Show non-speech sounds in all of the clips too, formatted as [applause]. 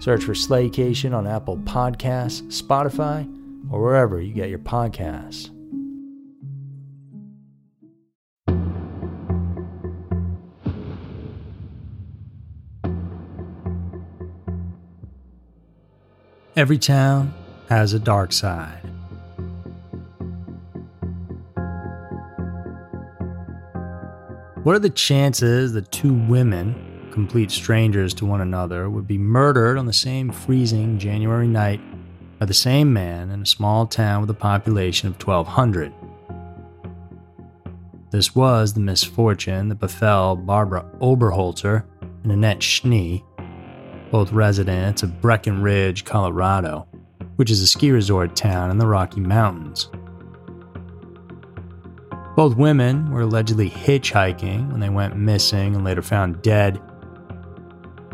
Search for Slaycation on Apple Podcasts, Spotify, or wherever you get your podcasts. Every town has a dark side. What are the chances that two women complete strangers to one another, would be murdered on the same freezing January night by the same man in a small town with a population of 1,200. This was the misfortune that befell Barbara Oberholtzer and Annette Schnee, both residents of Breckenridge, Colorado, which is a ski resort town in the Rocky Mountains. Both women were allegedly hitchhiking when they went missing and later found dead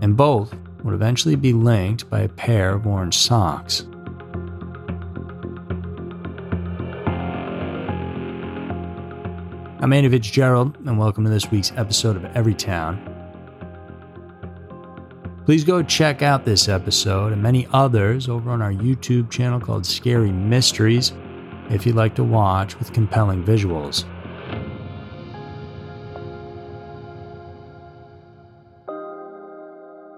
and both would eventually be linked by a pair of orange socks. I'm Andy Fitzgerald, and welcome to this week's episode of Everytown. Please go check out this episode and many others over on our YouTube channel called Scary Mysteries if you'd like to watch with compelling visuals.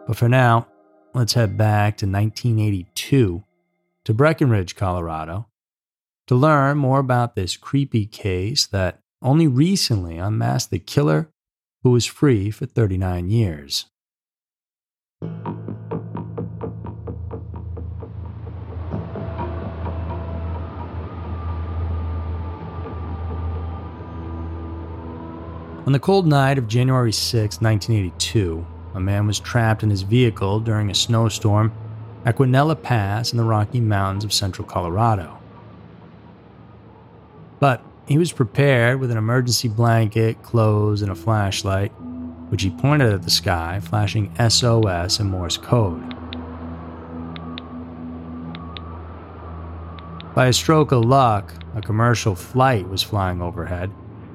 But for now, let's head back to 1982 to Breckenridge, Colorado, to learn more about this creepy case that only recently unmasked the killer who was free for 39 years. On the cold night of January 6, 1982, a man was trapped in his vehicle during a snowstorm at Guanella Pass in the Rocky Mountains of central Colorado. But he was prepared with an emergency blanket, clothes, and a flashlight, which he pointed at the sky, flashing SOS in Morse code. By a stroke of luck, a commercial flight was flying overhead,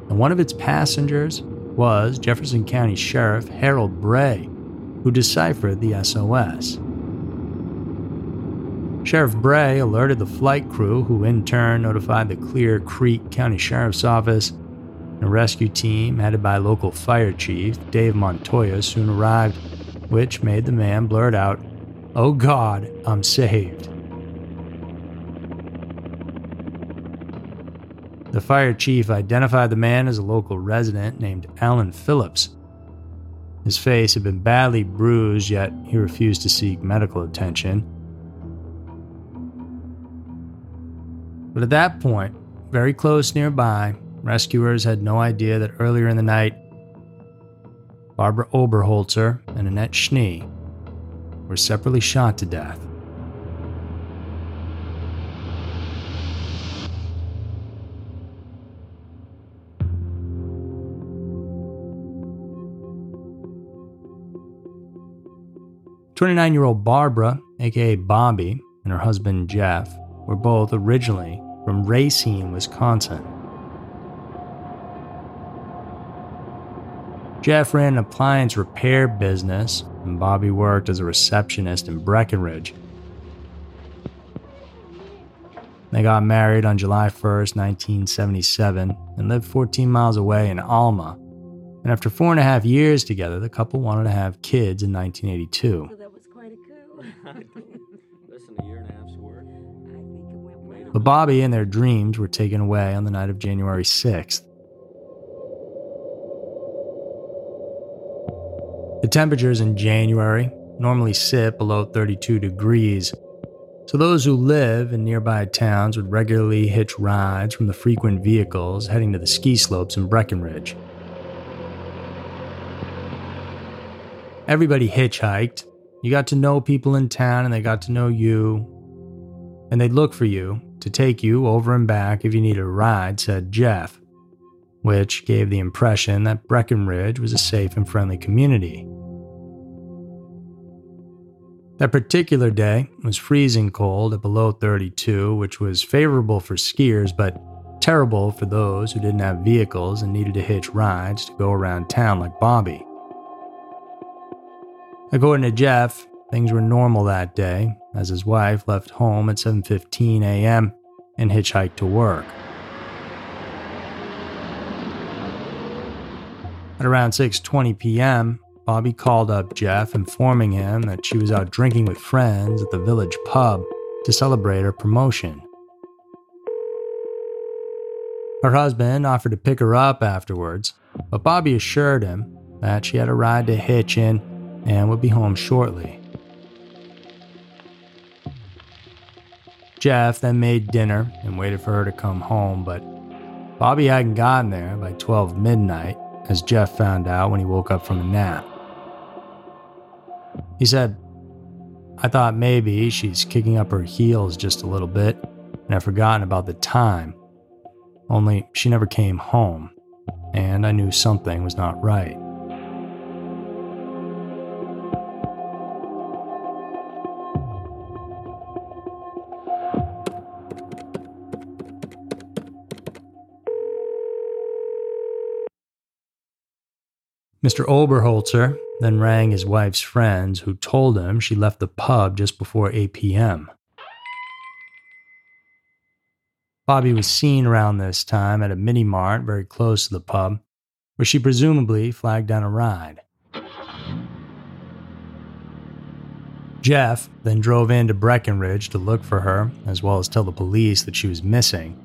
and one of its passengers was Jefferson County Sheriff Harold Bray, who deciphered the SOS. Sheriff Bray alerted the flight crew, who in turn notified the Clear Creek County Sheriff's Office. A rescue team, headed by local fire chief Dave Montoya, soon arrived, which made the man blurt out, Oh God, I'm saved. The fire chief identified the man as a local resident named Alan Phillips, his face had been badly bruised, yet he refused to seek medical attention. But at that point, very close nearby, rescuers had no idea that earlier in the night, Barbara Oberholtzer and Annette Schnee were separately shot to death. 29 year old Barbara, aka Bobby, and her husband Jeff were both originally from Racine, Wisconsin. Jeff ran an appliance repair business, and Bobby worked as a receptionist in Breckenridge. They got married on July 1st, 1977, and lived 14 miles away in Alma. And after four and a half years together, the couple wanted to have kids in 1982. So that was quite a coup. [laughs] Listen, a year and a half's work. I think it went well. But Bobby and their dreams were taken away on the night of January 6th. The temperatures in January normally sit below 32 degrees, so those who live in nearby towns would regularly hitch rides from the frequent vehicles heading to the ski slopes in Breckenridge. Everybody hitchhiked. You got to know people in town and they got to know you. And they'd look for you to take you over and back if you needed a ride, said Jeff, which gave the impression that Breckenridge was a safe and friendly community. That particular day was freezing cold at below 32, which was favorable for skiers, but terrible for those who didn't have vehicles and needed to hitch rides to go around town like Bobby. According to Jeff, things were normal that day as his wife left home at 7:15 a.m. and hitchhiked to work. At around 6:20 p.m., Bobby called up Jeff informing him that she was out drinking with friends at the village pub to celebrate her promotion. Her husband offered to pick her up afterwards, but Bobby assured him that she had a ride to hitch in and would be home shortly. Jeff then made dinner and waited for her to come home, but Bobby hadn't gotten there by 12 midnight, as Jeff found out when he woke up from a nap. He said, I thought maybe she's kicking up her heels just a little bit, and I've forgotten about the time. Only she never came home, and I knew something was not right. Mr. Oberholtzer then rang his wife's friends, who told him she left the pub just before 8 p.m. Bobby was seen around this time at a mini mart very close to the pub, where she presumably flagged down a ride. Jeff then drove into Breckenridge to look for her, as well as tell the police that she was missing.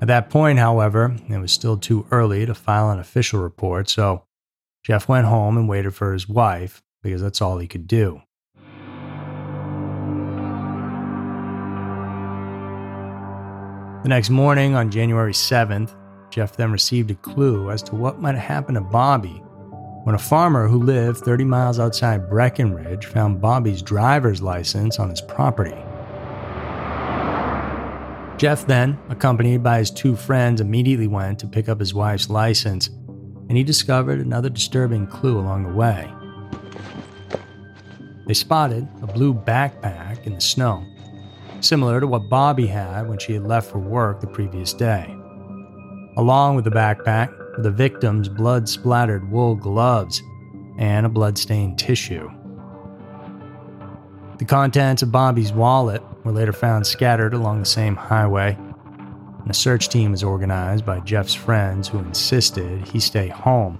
At that point, however, it was still too early to file an official report, so Jeff went home and waited for his wife because that's all he could do. The next morning, on January 7th, Jeff then received a clue as to what might happen to Bobby when a farmer who lived 30 miles outside Breckenridge found Bobby's driver's license on his property. Jeff then, accompanied by his two friends, immediately went to pick up his wife's license and he discovered another disturbing clue along the way. They spotted a blue backpack in the snow, similar to what Bobby had when she had left for work the previous day. Along with the backpack were the victim's blood splattered wool gloves and a blood-stained tissue. The contents of Bobby's wallet were later found scattered along the same highway and a search team was organized by Jeff's friends who insisted he stay home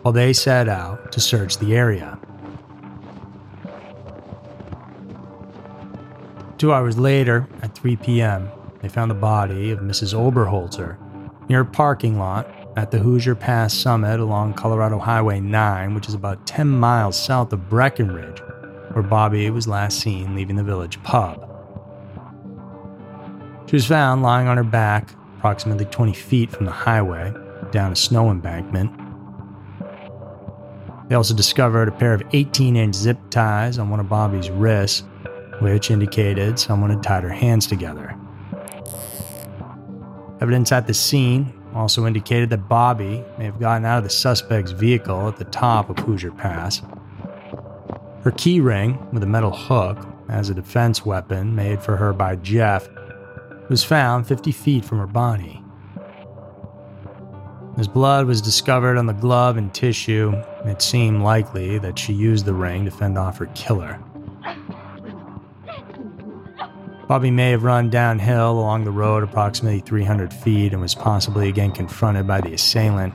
while they set out to search the area. Two hours later, at 3 p.m., they found the body of Mrs. Oberholtzer near a parking lot at the Hoosier Pass summit along Colorado Highway 9, which is about 10 miles south of Breckenridge, where Bobby was last seen leaving the village pub. She was found lying on her back, approximately 20 feet from the highway, down a snow embankment. They also discovered a pair of 18 inch zip ties on one of Bobby's wrists, which indicated someone had tied her hands together. Evidence at the scene also indicated that Bobby may have gotten out of the suspect's vehicle at the top of Hoosier Pass. Her key ring with a metal hook as a defense weapon made for her by Jeff, was found 50 feet from her body. As blood was discovered on the glove and tissue, it seemed likely that she used the ring to fend off her killer. Bobby may have run downhill along the road approximately 300 feet and was possibly again confronted by the assailant,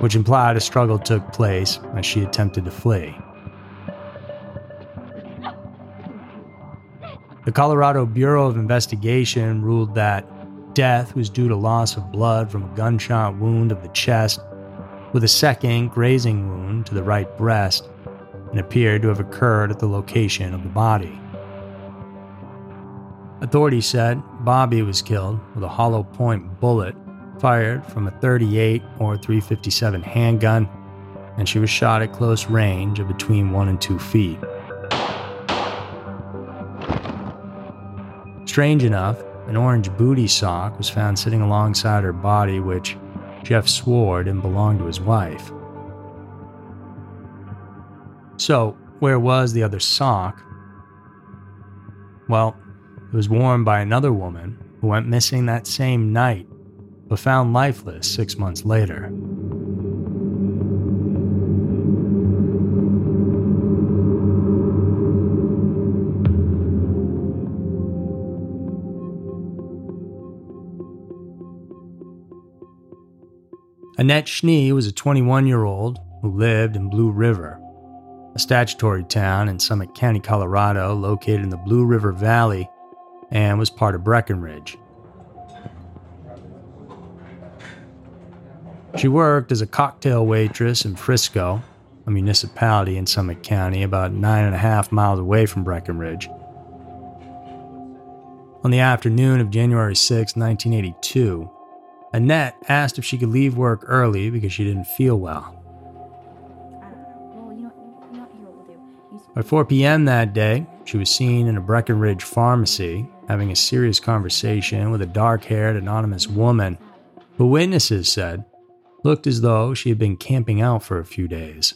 which implied a struggle took place as she attempted to flee. The Colorado Bureau of Investigation ruled that death was due to loss of blood from a gunshot wound of the chest, with a second grazing wound to the right breast, and appeared to have occurred at the location of the body. Authorities said Bobby was killed with a hollow point bullet fired from a 38 or 357 handgun, and she was shot at close range of between 1 and 2 feet. Strange enough, an orange booty sock was found sitting alongside her body, which Jeff swore didn't belong to his wife. So, where was the other sock? Well, it was worn by another woman who went missing that same night, but found lifeless six months later. Annette Schnee was a 21 year old who lived in Blue River, a statutory town in Summit County, Colorado, located in the Blue River Valley and was part of Breckenridge. She worked as a cocktail waitress in Frisco, a municipality in Summit County about nine and a half miles away from Breckenridge. On the afternoon of January 6, 1982, Annette asked if she could leave work early because she didn't feel well. I. Well, you know, you know, here what we'll do. You By 4 p.m. that day, she was seen in a Breckenridge pharmacy having a serious conversation with a dark haired anonymous woman who witnesses said looked as though she had been camping out for a few days.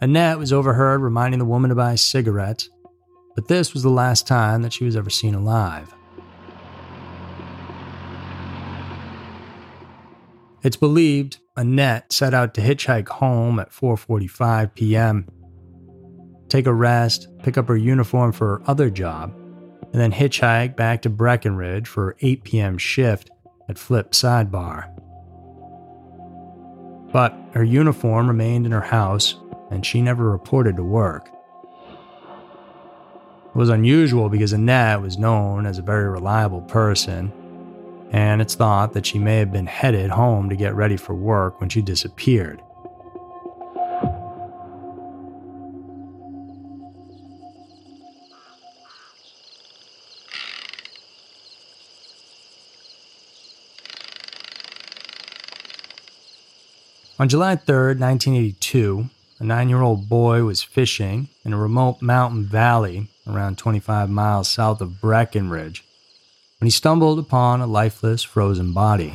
Annette was overheard reminding the woman to buy cigarettes, but this was the last time that she was ever seen alive. It's believed Annette set out to hitchhike home at 4:45 p.m. Take a rest, pick up her uniform for her other job, and then hitchhike back to Breckenridge for her 8 p.m. shift at Flip Sidebar. But her uniform remained in her house, and she never reported to work. It was unusual because Annette was known as a very reliable person and it's thought that she may have been headed home to get ready for work when she disappeared. On July 3, 1982, a nine year old boy was fishing in a remote mountain valley around 25 miles south of Breckenridge when he stumbled upon a lifeless, frozen body.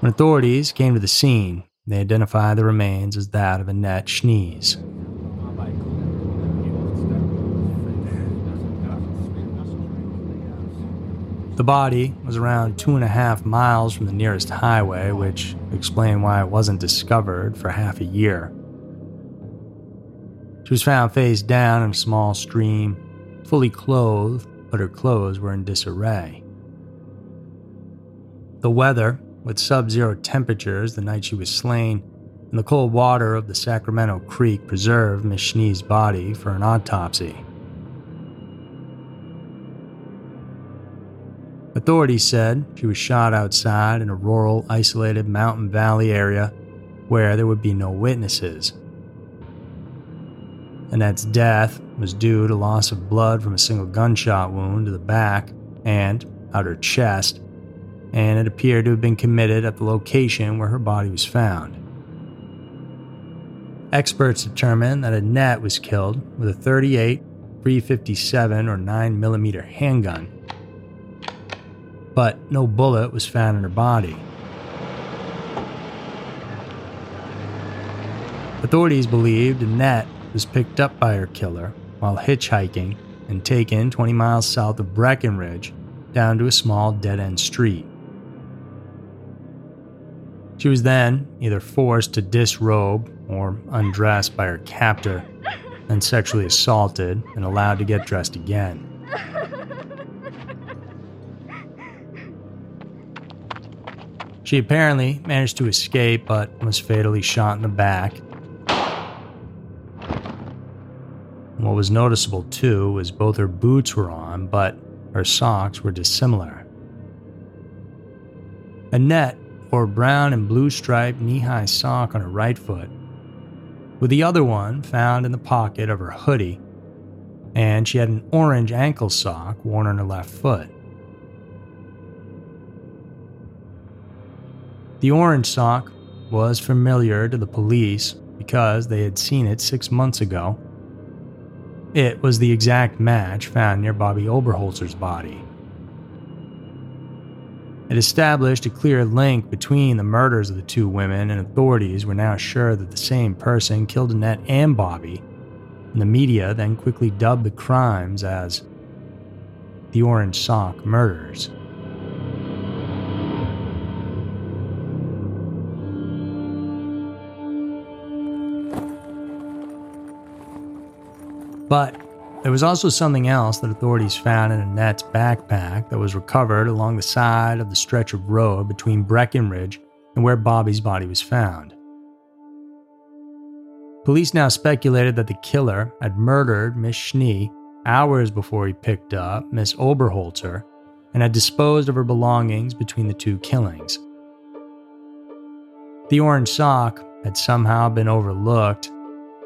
When authorities came to the scene, they identified the remains as that of Annette Schnees. The body was around two and a half miles from the nearest highway, which explained why it wasn't discovered for half a year. She was found face down in a small stream, fully clothed, but her clothes were in disarray. The weather, with sub zero temperatures the night she was slain, and the cold water of the Sacramento Creek preserved Miss Schnee's body for an autopsy. Authorities said she was shot outside in a rural, isolated mountain valley area where there would be no witnesses. Annette's death was due to loss of blood from a single gunshot wound to the back and outer chest, and it appeared to have been committed at the location where her body was found. Experts determined that Annette was killed with a 38, 357, or 9mm handgun, but no bullet was found in her body. Authorities believed Annette was picked up by her killer while hitchhiking and taken 20 miles south of Breckenridge down to a small dead end street. She was then either forced to disrobe or undressed by her captor, then sexually assaulted and allowed to get dressed again. She apparently managed to escape but was fatally shot in the back. What was noticeable too was both her boots were on, but her socks were dissimilar. Annette wore a brown and blue striped knee high sock on her right foot, with the other one found in the pocket of her hoodie, and she had an orange ankle sock worn on her left foot. The orange sock was familiar to the police because they had seen it six months ago. It was the exact match found near Bobby Oberholtzer's body. It established a clear link between the murders of the two women, and authorities were now sure that the same person killed Annette and Bobby. And the media then quickly dubbed the crimes as the Orange Sock Murders. But there was also something else that authorities found in Annette's backpack that was recovered along the side of the stretch of road between Breckenridge and where Bobby's body was found. Police now speculated that the killer had murdered Miss Schnee hours before he picked up Miss Oberholtzer and had disposed of her belongings between the two killings. The orange sock had somehow been overlooked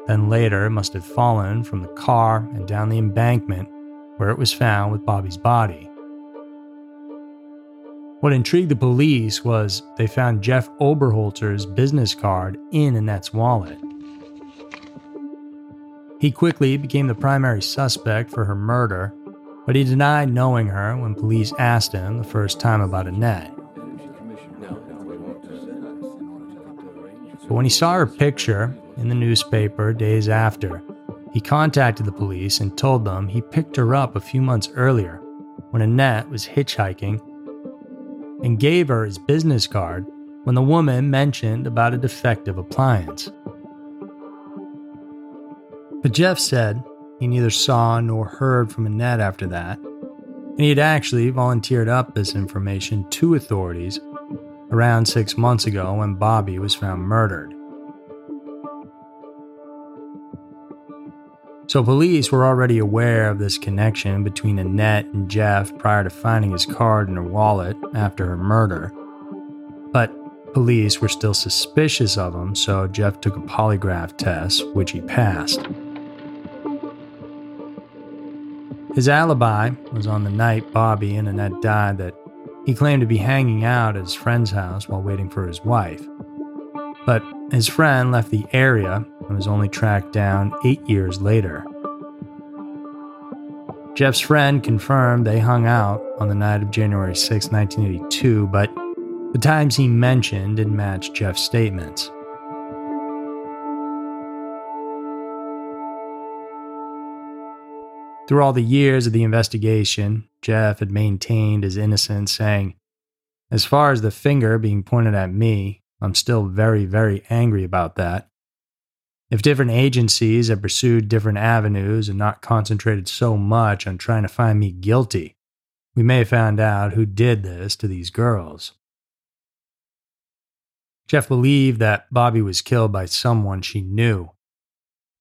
then later, must have fallen from the car and down the embankment where it was found with Bobby's body. What intrigued the police was they found Jeff Oberholtzer's business card in Annette's wallet. He quickly became the primary suspect for her murder, but he denied knowing her when police asked him the first time about Annette. But when he saw her picture in the newspaper days after. He contacted the police and told them he picked her up a few months earlier when Annette was hitchhiking and gave her his business card when the woman mentioned about a defective appliance. But Jeff said he neither saw nor heard from Annette after that, and he had actually volunteered up this information to authorities around six months ago when Bobby was found murdered. So, police were already aware of this connection between Annette and Jeff prior to finding his card in her wallet after her murder. But police were still suspicious of him, so Jeff took a polygraph test, which he passed. His alibi was on the night Bobby and Annette died that he claimed to be hanging out at his friend's house while waiting for his wife. But his friend left the area and was only tracked down eight years later. Jeff's friend confirmed they hung out on the night of January 6, 1982, but the times he mentioned didn't match Jeff's statements. Through all the years of the investigation, Jeff had maintained his innocence, saying, As far as the finger being pointed at me, I'm still very, very angry about that. If different agencies had pursued different avenues and not concentrated so much on trying to find me guilty, we may have found out who did this to these girls. Jeff believed that Bobby was killed by someone she knew.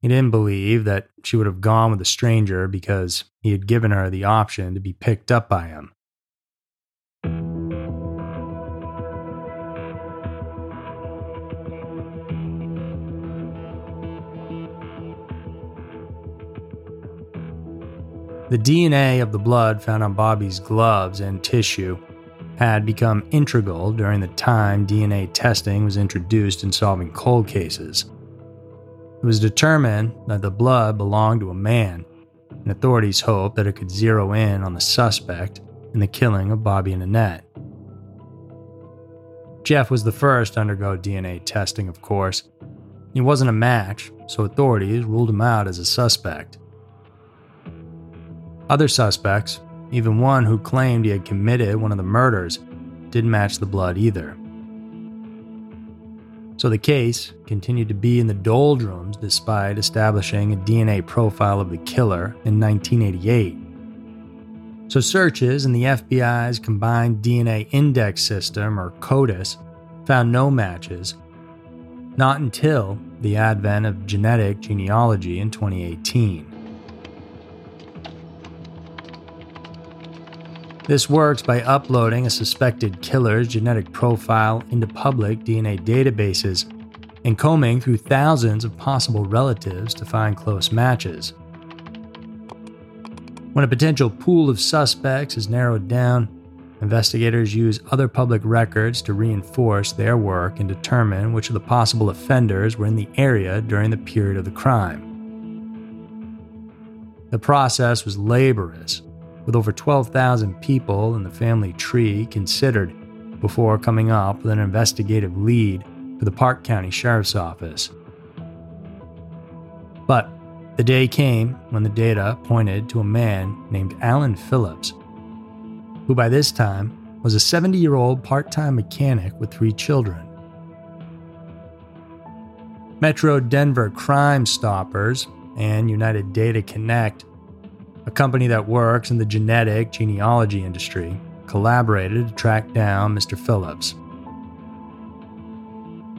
He didn't believe that she would have gone with a stranger because he had given her the option to be picked up by him. The DNA of the blood found on Bobby's gloves and tissue had become integral during the time DNA testing was introduced in solving cold cases. It was determined that the blood belonged to a man, and authorities hoped that it could zero in on the suspect in the killing of Bobby and Annette. Jeff was the first to undergo DNA testing, of course, He wasn't a match, so authorities ruled him out as a suspect. Other suspects, even one who claimed he had committed one of the murders, didn't match the blood either. So the case continued to be in the doldrums despite establishing a DNA profile of the killer in 1988. So searches in the FBI's Combined DNA Index System, or CODIS, found no matches, not until the advent of genetic genealogy in 2018. This works by uploading a suspected killer's genetic profile into public DNA databases and combing through thousands of possible relatives to find close matches. When a potential pool of suspects is narrowed down, investigators use other public records to reinforce their work and determine which of the possible offenders were in the area during the period of the crime. The process was laborious with over 12,000 people in the family tree considered before coming up with an investigative lead for the Park County Sheriff's Office. But the day came when the data pointed to a man named Alan Phillips, who by this time was a 70 year old part time mechanic with three children. Metro Denver Crime Stoppers and United Data Connect a company that works in the genetic genealogy industry, collaborated to track down Mr. Phillips.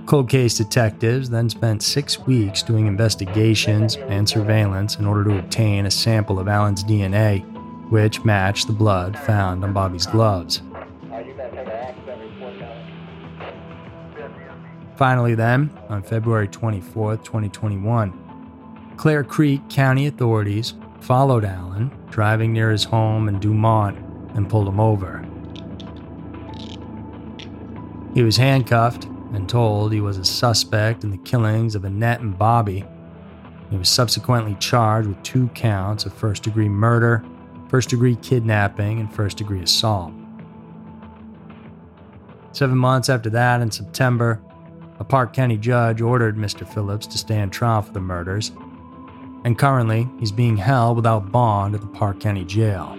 Cold case detectives then spent six weeks doing investigations and surveillance in order to obtain a sample of Alan's DNA, which matched the blood found on Bobby's gloves. Finally, then, on February 24, 2021, Clear Creek County authorities followed Alan, driving near his home in Dumont, and pulled him over. He was handcuffed and told he was a suspect in the killings of Annette and Bobby. He was subsequently charged with two counts of first degree murder, first degree kidnapping, and first degree assault. Seven months after that, in September, a Park County judge ordered Mr. Phillips to stand trial for the murders and currently he's being held without bond at the Park County Jail.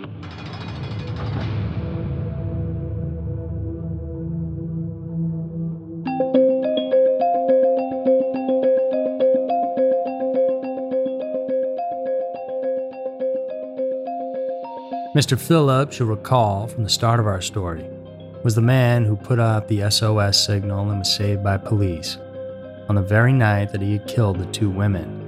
Mr. Phillips, you'll recall from the start of our story, was the man who put up the SOS signal and was saved by police on the very night that he had killed the two women.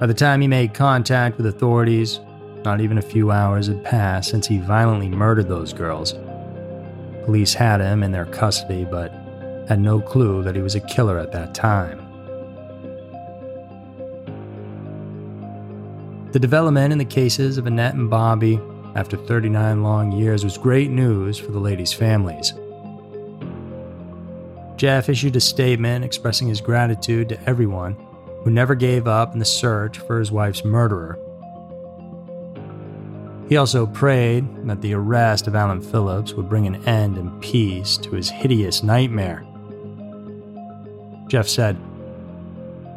By the time he made contact with authorities, not even a few hours had passed since he violently murdered those girls. Police had him in their custody, but had no clue that he was a killer at that time. The development in the cases of Annette and Bobby after 39 long years was great news for the ladies' families. Jeff issued a statement expressing his gratitude to everyone who never gave up in the search for his wife's murderer. He also prayed that the arrest of Alan Phillips would bring an end and peace to his hideous nightmare. Jeff said,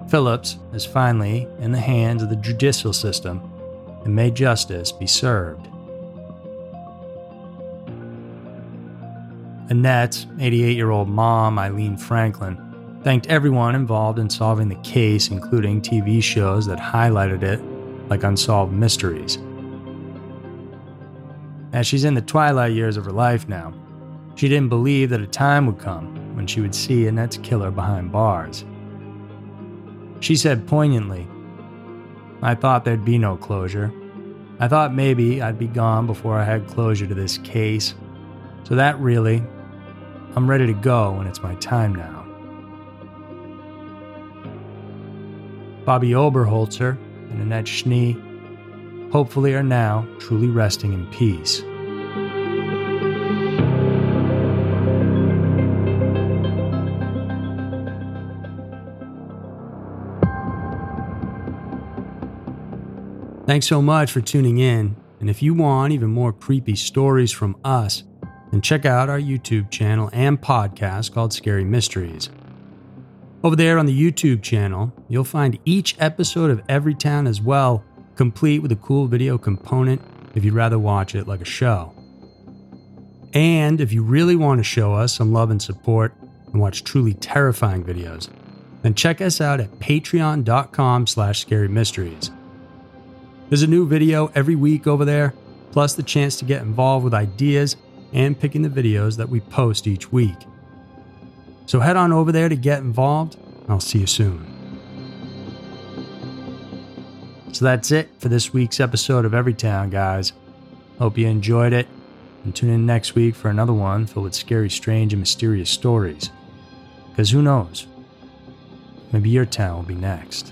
Phillips is finally in the hands of the judicial system, and may justice be served. Annette's 88 year old mom, Eileen Franklin, thanked everyone involved in solving the case, including TV shows that highlighted it, like Unsolved Mysteries. As she's in the twilight years of her life now, she didn't believe that a time would come when she would see Annette's killer behind bars. She said poignantly, I thought there'd be no closure. I thought maybe I'd be gone before I had closure to this case. So that really, I'm ready to go when it's my time now. Bobby Oberholtzer and Annette Schnee, hopefully are now truly resting in peace. Thanks so much for tuning in. And if you want even more creepy stories from us, then check out our YouTube channel and podcast called Scary Mysteries. Over there on the YouTube channel, you'll find each episode of Every Town as well, complete with a cool video component if you'd rather watch it like a show. And if you really want to show us some love and support and watch truly terrifying videos, then check us out at patreon.com slash scary mysteries. There's a new video every week over there, plus the chance to get involved with ideas and picking the videos that we post each week. So head on over there to get involved. I'll see you soon. So that's it for this week's episode of Everytown, guys. Hope you enjoyed it. And tune in next week for another one filled with scary, strange, and mysterious stories. Because who knows? Maybe your town will be next.